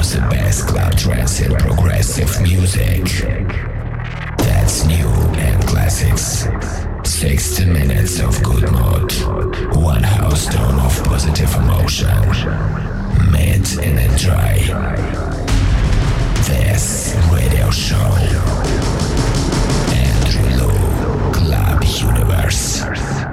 house, the best club trance and progressive music. That's new and classics. 60 minutes of good mood. One house tone of positive emotion. Mid and dry. This radio show. Andrew Lu, Club Universe.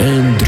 and